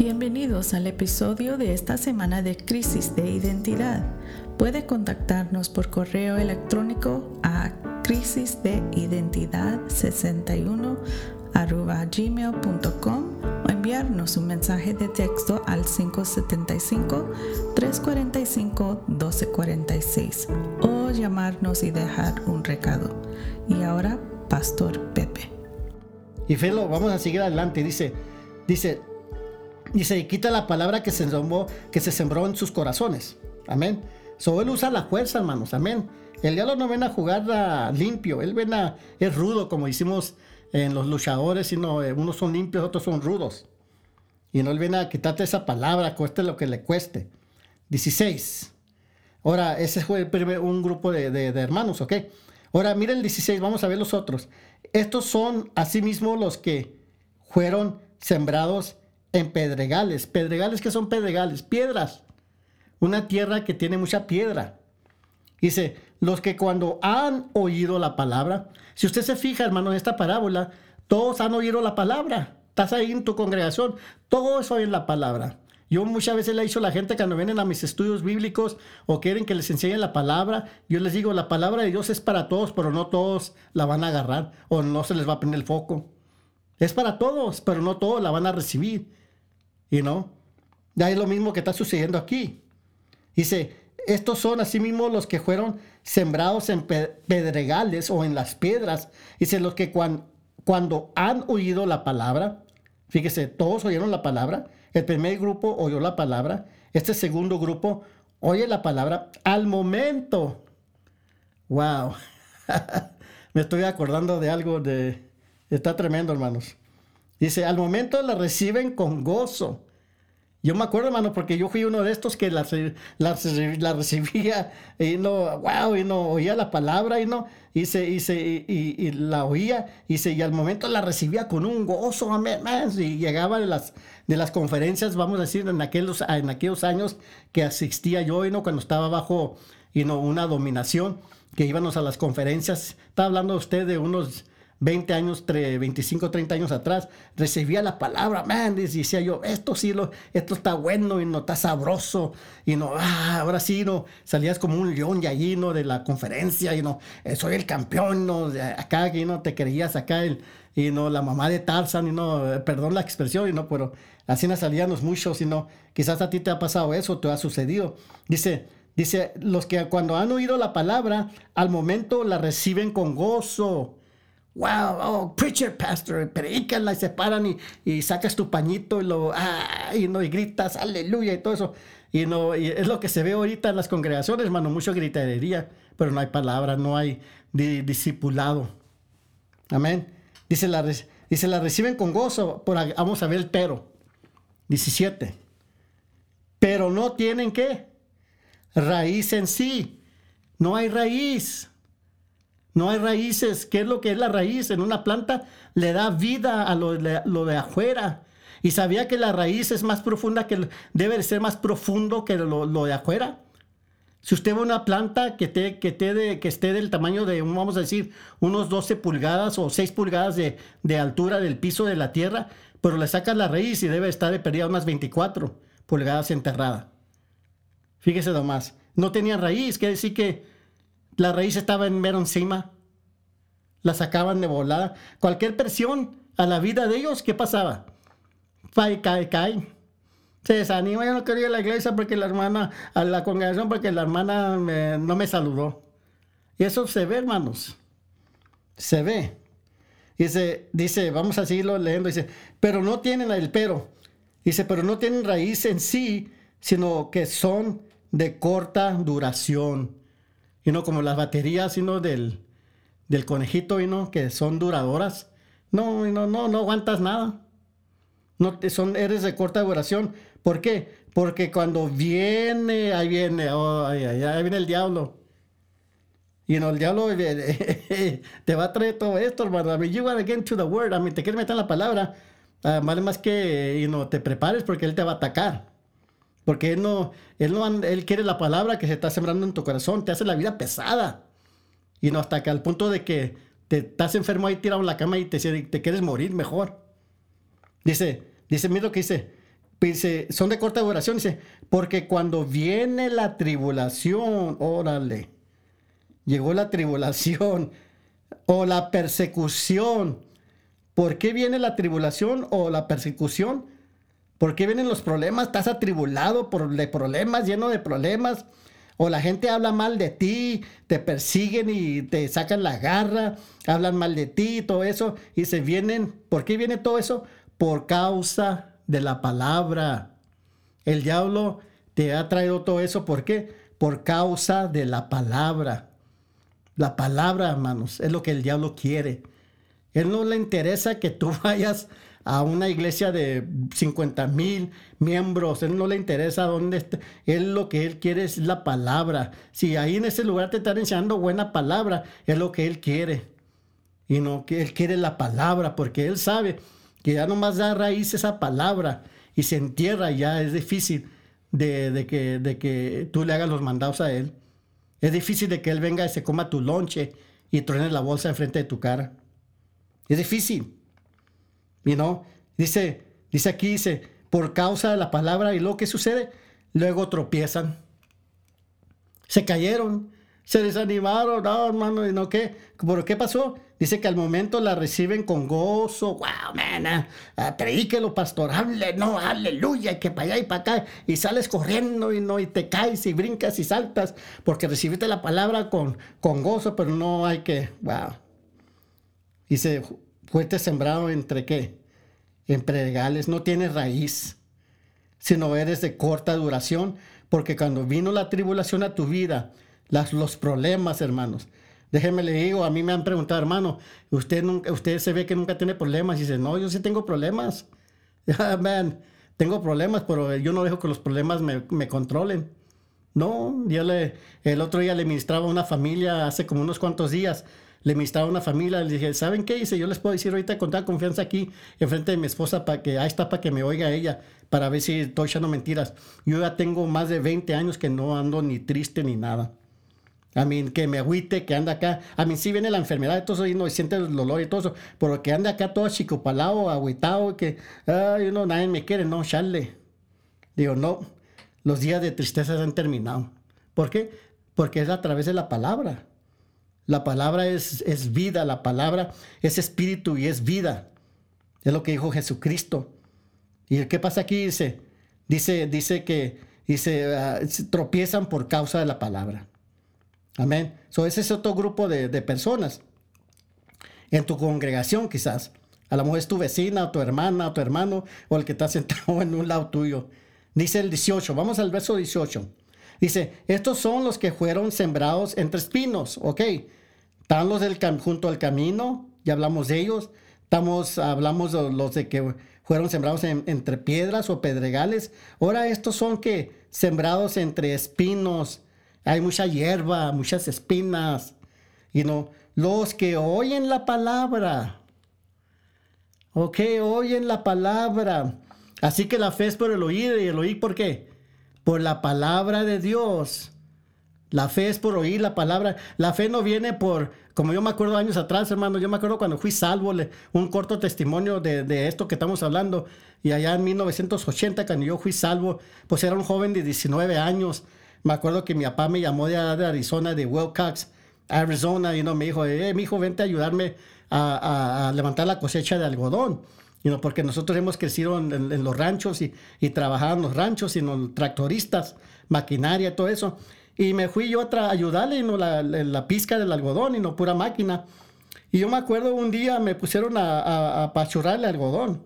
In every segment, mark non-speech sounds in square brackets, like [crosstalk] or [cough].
Bienvenidos al episodio de esta semana de Crisis de Identidad. Puede contactarnos por correo electrónico a crisisdeidentidad61 gmail.com o enviarnos un mensaje de texto al 575-345-1246 o llamarnos y dejar un recado. Y ahora, Pastor Pepe. Y Felo, vamos a seguir adelante. Dice, dice, dice, y quita la palabra que se sembró, que se sembró en sus corazones. Amén. So, él usa la fuerza, hermanos. Amén. El diablo no ven a jugar limpio. Él ven a, es rudo, como hicimos en los luchadores, sino eh, unos son limpios, otros son rudos. Y no él viene a quitarte esa palabra, cueste lo que le cueste. 16. Ahora, ese fue un grupo de, hermanos, ¿ok? Ahora, miren el 16, vamos a ver los otros. Estos son asimismo los que fueron sembrados en pedregales. Pedregales, que son pedregales? Piedras. Una tierra que tiene mucha piedra. Dice, los que cuando han oído la palabra, si usted se fija, hermano, en esta parábola, todos han oído la palabra. Estás ahí en tu congregación, todos oyen la palabra. Yo muchas veces le he dicho a la gente cuando vienen a mis estudios bíblicos o quieren que les enseñe la palabra, yo les digo, la palabra de Dios es para todos, pero no todos la van a agarrar o no se les va a prender el foco. Es para todos, pero no todos la van a recibir. ¿Y no? Ya es lo mismo que está sucediendo aquí. Dice, estos son asimismo los que fueron sembrados en pedregales o en las piedras. Dice, los que cuando, han oído la palabra, fíjese, todos oyeron la palabra. El primer grupo oyó la palabra. Este segundo grupo oye la palabra al momento. Wow. [laughs] Me estoy acordando de algo de... Está tremendo, hermanos. Dice, al momento la reciben con gozo. Yo me acuerdo, hermano, porque yo fui uno de estos que la, la, recibía y no, wow, y no oía la palabra y no, y, se, y, se, y, la oía y, se, y al momento la recibía con un gozo, amén, y llegaba de las, de las conferencias, vamos a decir, en aquellos, en aquellos años que asistía yo, y no, cuando estaba bajo y no, una dominación, que íbamos a las conferencias, estaba hablando usted de unos 20 años, 25, 30 años atrás, recibía la palabra, man, y decía yo, esto sí, lo, esto está bueno y no está sabroso, y no, ah, ahora sí, no, salías como un león y allí, no, de la conferencia, y no, eh, soy el campeón, no, acá, y no, te creías acá, el, y no, la mamá de Tarzan, y no, eh, perdón la expresión, y no, pero así no salían los muchos, y no, quizás a ti te ha pasado eso, te ha sucedido. Dice, dice, los que cuando han oído la palabra, al momento la reciben con gozo wow, oh, preacher, pastor, predícala y se paran y, y, sacas tu pañito y lo, ah, y, no, y gritas, aleluya y todo eso. Y, no, y es lo que se ve ahorita en las congregaciones, hermano, mucho gritería, pero no hay palabra, no hay discipulado. Amén. Dice la, dice, la reciben con gozo, por, vamos a ver el pero. 17. Pero no tienen qué? Raíz en sí. No hay raíz. No hay raíces. ¿Qué es lo que es la raíz? En una planta le da vida a lo, de afuera. Y sabía que la raíz es más profunda que debe ser más profundo que lo, de afuera. Si usted ve una planta que, que, que esté del tamaño de, vamos a decir, unos 12 pulgadas o 6 pulgadas de, altura del piso de la tierra, pero le sacas la raíz y debe estar de pérdida unas 24 pulgadas enterrada. Fíjese nomás. No tenía raíz, quiere decir que la raíz estaba en mero encima. La sacaban de volada. Cualquier presión a la vida de ellos, ¿qué pasaba? Cae, cae, cae. Se desanima. Yo no quería ir a la iglesia porque la hermana, a la congregación porque la hermana no me saludó. Y eso se ve, hermanos. Se ve. Dice, dice, vamos a seguirlo leyendo. Dice, pero no tienen el pero. Dice, pero no tienen raíz en sí, sino que son de corta duración y no como las baterías sino del, del conejito y no que son duradoras. No, no, no, no aguantas nada. No, son, eres de corta duración. ¿Por qué? Porque cuando viene, ahí viene, oh, ahí, viene el diablo. Y no, el diablo [laughs] te va a traer todo esto, hermano. I mean, you want to get to the word. I mean, te quiere meter en la palabra. Uh, más que y no te prepares porque él te va a atacar. Porque él no, él no, él quiere la palabra que se está sembrando en tu corazón, te hace la vida pesada. Y no hasta que al punto de que te estás enfermo ahí tirado en la cama y te, quieres morir mejor. Dice, dice, mira lo que dice, dice, son de corta duración, dice, porque cuando viene la tribulación, órale, llegó la tribulación o la persecución. ¿Por qué viene la tribulación o la persecución? ¿Por qué vienen los problemas? ¿Estás atribulado por de problemas, lleno de problemas? O la gente habla mal de ti, te persiguen y te sacan la garra, hablan mal de ti y todo eso. Y se vienen, ¿por qué viene todo eso? Por causa de la palabra. El diablo te ha traído todo eso, ¿por qué? Por causa de la palabra. La palabra, hermanos, es lo que el diablo quiere. Él no le interesa que tú [laughs] vayas a una iglesia de 50 mil miembros. Él no le interesa dónde esté. Él lo que él quiere es la palabra. Si ahí en ese lugar te están enseñando buena palabra, es lo que él quiere. Y no que él quiere la palabra, porque él sabe que ya nomás da raíz esa palabra y se entierra ya. Es difícil de, que, de que tú le hagas los mandados a él. Es difícil de que él venga y se coma tu lonche y truene la bolsa enfrente de tu cara. Es difícil. Y no, dice, dice aquí, dice, por causa de la palabra y lo que sucede, luego tropiezan. Se cayeron, se desanimaron, no, hermano, y no qué. ¿Por qué pasó? Dice que al momento la reciben con gozo. Wow, man, uh, predíquelo, pastor, hable, no, aleluya, que para allá y para acá. Y sales corriendo y no, y te caes y brincas y saltas, porque recibiste la palabra con, con gozo, pero no hay que, wow. Dice, fuiste sembrado entre qué? En predegales, no tienes raíz, sino eres de corta duración, porque cuando vino la tribulación a tu vida, las, los problemas, hermanos, déjeme le digo, a mí me han preguntado, hermano, usted, usted se ve que nunca tiene problemas, y dice, no, yo sí tengo problemas, [laughs] man, tengo problemas, pero yo no dejo que los problemas me, me controlen. No, yo le, el otro día le ministraba a una familia hace como unos cuantos días le ministraba una familia, le dije, ¿saben qué? Dice, yo les puedo decir ahorita con toda confianza aquí, enfrente de mi esposa, para que, ahí está, para que me oiga ella, para ver si estoy echando mentiras. Yo ya tengo más de 20 años que no ando ni triste ni nada. A mí, que me agüite, que anda acá. A mí sí viene la enfermedad y todo eso, y no siente el dolor y todo eso, pero que anda acá todo chicopalado, agüitado, que, ay, no, nadie me quiere, no, chale. Digo, no, los días de tristeza se han terminado. ¿Por qué? Porque es a través de la palabra. La palabra es, es vida, la palabra es espíritu y es vida. Es lo que dijo Jesucristo. ¿Y qué pasa aquí? Dice, dice, dice que dice, ah, tropiezan por causa de la palabra. Amén. So, ese es otro grupo de, de, personas. En tu congregación quizás. A lo mejor es tu vecina, o tu hermana, o tu hermano, o el que está [laughs] sentado en un lado tuyo. Dice el 18, vamos al verso 18. Dice, estos son los que fueron sembrados entre espinos, ok. Están los del junto al camino, ya hablamos de ellos. Estamos, hablamos de los de que fueron sembrados entre piedras o pedregales. Ahora estos son que sembrados entre espinos. Hay mucha hierba, muchas espinas. Y no, los que oyen la palabra. Ok, oyen la palabra. Así que la fe es por el oír y el oír por qué? Por la palabra de Dios. La fe es por oír la palabra. La fe no viene por, como yo me acuerdo años atrás, hermano, yo me acuerdo cuando fui salvo, un corto testimonio de, esto que estamos hablando. Y allá en 1980, cuando yo fui salvo, pues era un joven de 19 años. Me acuerdo que mi papá me llamó de, Arizona, de Wilcox, Arizona, y no me dijo, eh, mi hijo, vente a ayudarme a, levantar la cosecha de algodón. Y no, porque nosotros hemos crecido en, los ranchos y, y en los ranchos y los tractoristas, maquinaria, todo eso. Y me fui yo a ayudarle, ¿no? la, la, pizca del algodón y no pura máquina. Y yo me acuerdo un día me pusieron a, a, el algodón.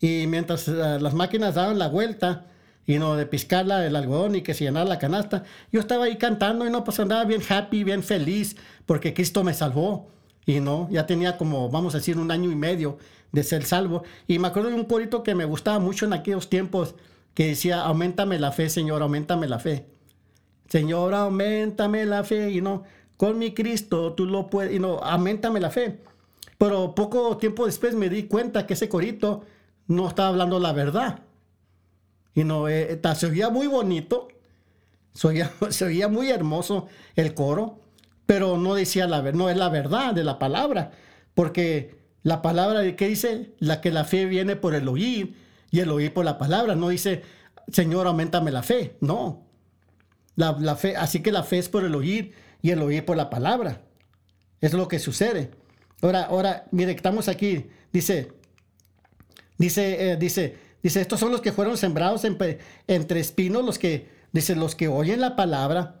Y mientras eh, las máquinas daban la vuelta, y no de piscarla el algodón y que se llenara la canasta, yo estaba ahí cantando y no, pues andaba bien happy, bien feliz, porque Cristo me salvó. Y no, ya tenía como, vamos a decir, un año y medio de ser salvo. Y me acuerdo de un corito que me gustaba mucho en aquellos tiempos, que decía, aumentame la fe, Señor, aumentame la fe. Señor, aumentame la fe, y no, con mi Cristo tú lo puedes, y no, aumentame la fe. Pero poco tiempo después me di cuenta que ese corito no estaba hablando la verdad. Y no, eh, se oía muy bonito, se oía, [laughs] se oía, muy hermoso el coro, pero no decía la verdad, no es la verdad de la palabra, porque la palabra que dice, la que la fe viene por el oír, y el oír por la palabra. No dice, Señor, aumentame la fe. No. La, fe, así que la fe es por el oír y el oír por la palabra. Es lo que sucede. Ahora, ahora, mire, estamos aquí. Dice, dice, eh, dice, dice, estos son los que fueron sembrados entre espinos, los que, dice, los que oyen la palabra,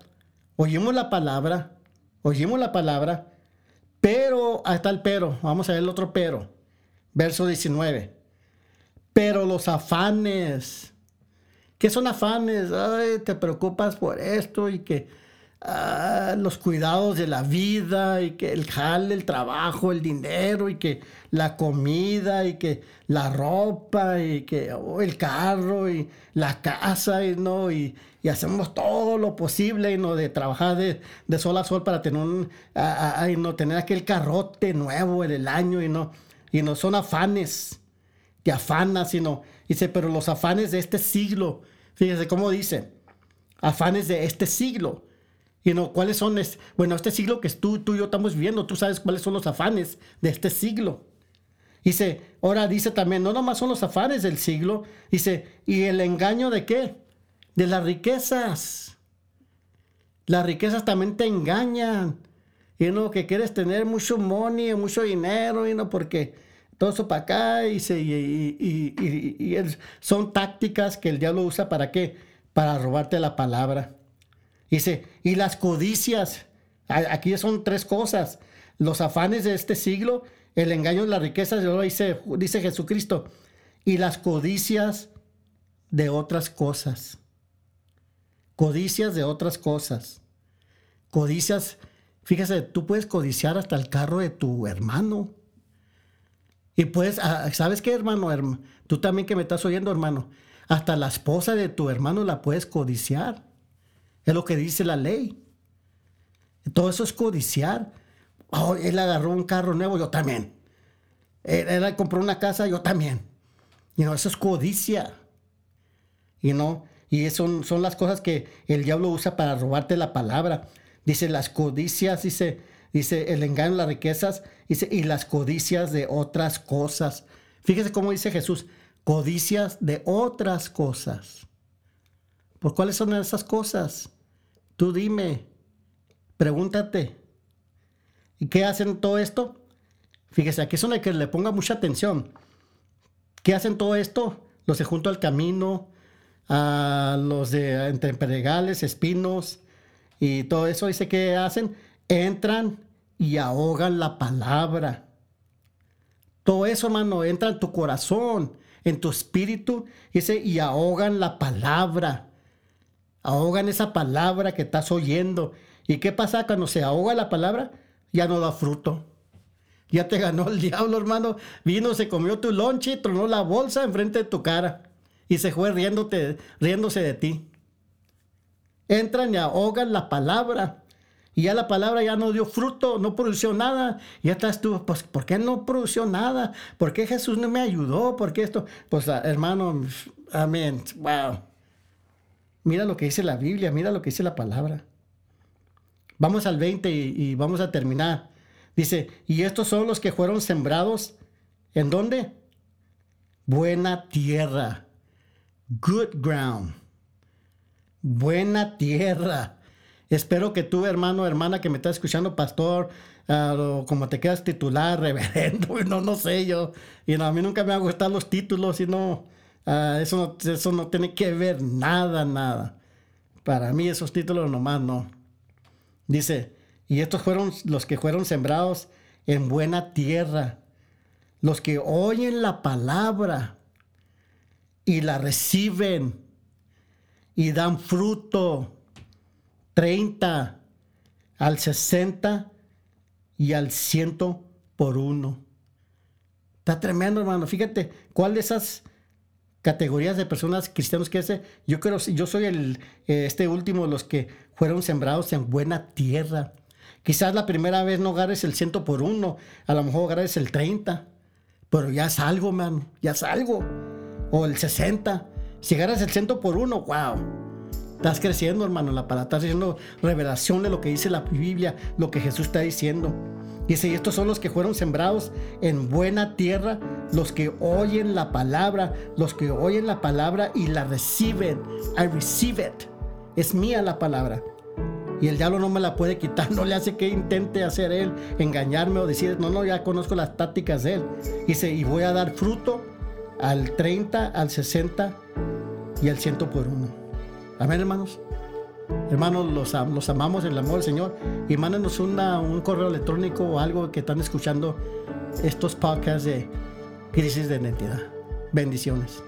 oímos la palabra, oímos la palabra, pero, ahí está el pero, vamos a ver el otro pero, verso 19. Pero los afanes, ¿qué son afanes? Ay, te preocupas por esto y que Ah, los cuidados de la vida y que el jale, el trabajo, el dinero y que la comida y que la ropa y que oh, el carro y la casa y no y, hacemos todo lo posible y no de trabajar de, sol a sol para tener un, no tener aquel carrote nuevo en el año y no y no son afanes que afanas sino dice pero los afanes de este siglo fíjese cómo dice afanes de este siglo y no, ¿cuáles son? bueno, este siglo que tú, tú y yo estamos viviendo, tú sabes cuáles son los afanes de este siglo. Dice, ahora dice también, no nomás son los afanes del siglo, dice, ¿y el engaño de qué? De las riquezas. Las riquezas también te engañan. Y no, que quieres tener mucho money, mucho dinero, y no, porque todo eso para acá, y, y, y son tácticas que el diablo usa para qué? Para robarte la palabra. Dice, y las codicias. Aquí son tres cosas. Los afanes de este siglo, el engaño de las riquezas, dice, dice Jesucristo, y las codicias de otras cosas. Codicias de otras cosas. Codicias, fíjese, tú puedes codiciar hasta el carro de tu hermano. Y puedes, ah, ¿sabes qué, hermano? Tú también que me estás oyendo, hermano. Hasta la esposa de tu hermano la puedes codiciar. Es lo que dice la ley. Todo eso es codiciar. Oh, él agarró un carro nuevo, yo también. Él, compró una casa, yo también. Y no, eso es codicia. Y no, y son, son las cosas que el diablo usa para robarte la palabra. Dice las codicias, dice, dice el engaño, las riquezas, dice, y las codicias de otras cosas. Fíjese cómo dice Jesús, codicias de otras cosas. ¿Por cuáles son esas cosas? Tú dime, pregúntate. ¿Y qué hacen todo esto? Fíjese, aquí son de que le ponga mucha atención. ¿Qué hacen todo esto? Los de junto al camino, a los de entre pedregales, espinos y todo eso. Dice que hacen, entran y ahogan la palabra. Todo eso, hermano, entra en tu corazón, en tu espíritu, dice, y ahogan la palabra ahogan esa palabra que estás oyendo. ¿Y qué pasa cuando se ahoga la palabra? Ya no da fruto. Ya te ganó el [laughs] diablo, hermano. Vino, se comió tu lonche y tronó la bolsa enfrente de tu cara. Y se fue riéndose de ti. Entran y ahogan la palabra. Y ya la palabra ya no dio fruto, no produció nada. Ya estás tú, pues, ¿por qué no produció nada? ¿Por qué Jesús no me ayudó? ¿Por qué esto? Pues, hermano, amén. Wow. Mira lo que dice la Biblia, mira lo que dice la palabra. Vamos al 20 y, vamos a terminar. Dice, y estos son los que fueron sembrados. ¿En dónde? Buena tierra. Good ground. Buena tierra. Espero que tú, hermano, hermana, que me estás escuchando, pastor, uh, como te quedas titular, [laughs] reverendo, no, no sé yo. Y a mí nunca me han gustado los títulos y Ah, eso, no, eso no tiene que ver nada, nada. Para mí esos títulos nomás no. Dice, y estos fueron los que fueron sembrados en buena tierra, los que oyen la palabra y la reciben y dan fruto 30 al 60 y al 100 por uno. Está tremendo, hermano. Fíjate, ¿cuál de esas categorías de personas cristianos que hace, yo creo, yo soy el, eh, este último, los que fueron sembrados en buena tierra. Quizás la primera vez no agarres el ciento por uno, a lo mejor agarres el 30, pero ya es algo, man, ya es algo. O el 60. Si agarras el ciento por uno, wow. Estás creciendo, hermano, la palabra. Estás haciendo revelación de lo que dice la Biblia, lo que Jesús está diciendo. Dice, y estos son los que fueron sembrados en buena tierra, los que oyen la palabra, los que oyen la palabra y la reciben. I receive it. Es mía la palabra. Y el diablo no me la puede quitar, [laughs] no le hace que intente hacer él, engañarme o decir, no, no, ya conozco las tácticas de él. Dice, y voy a dar fruto al 30, al 60 y al 100 por uno. Amén, hermanos. Hermanos, los, amamos en el amor del Señor. Y mándenos una, un correo electrónico o algo que están escuchando estos podcasts de crisis de identidad. Bendiciones.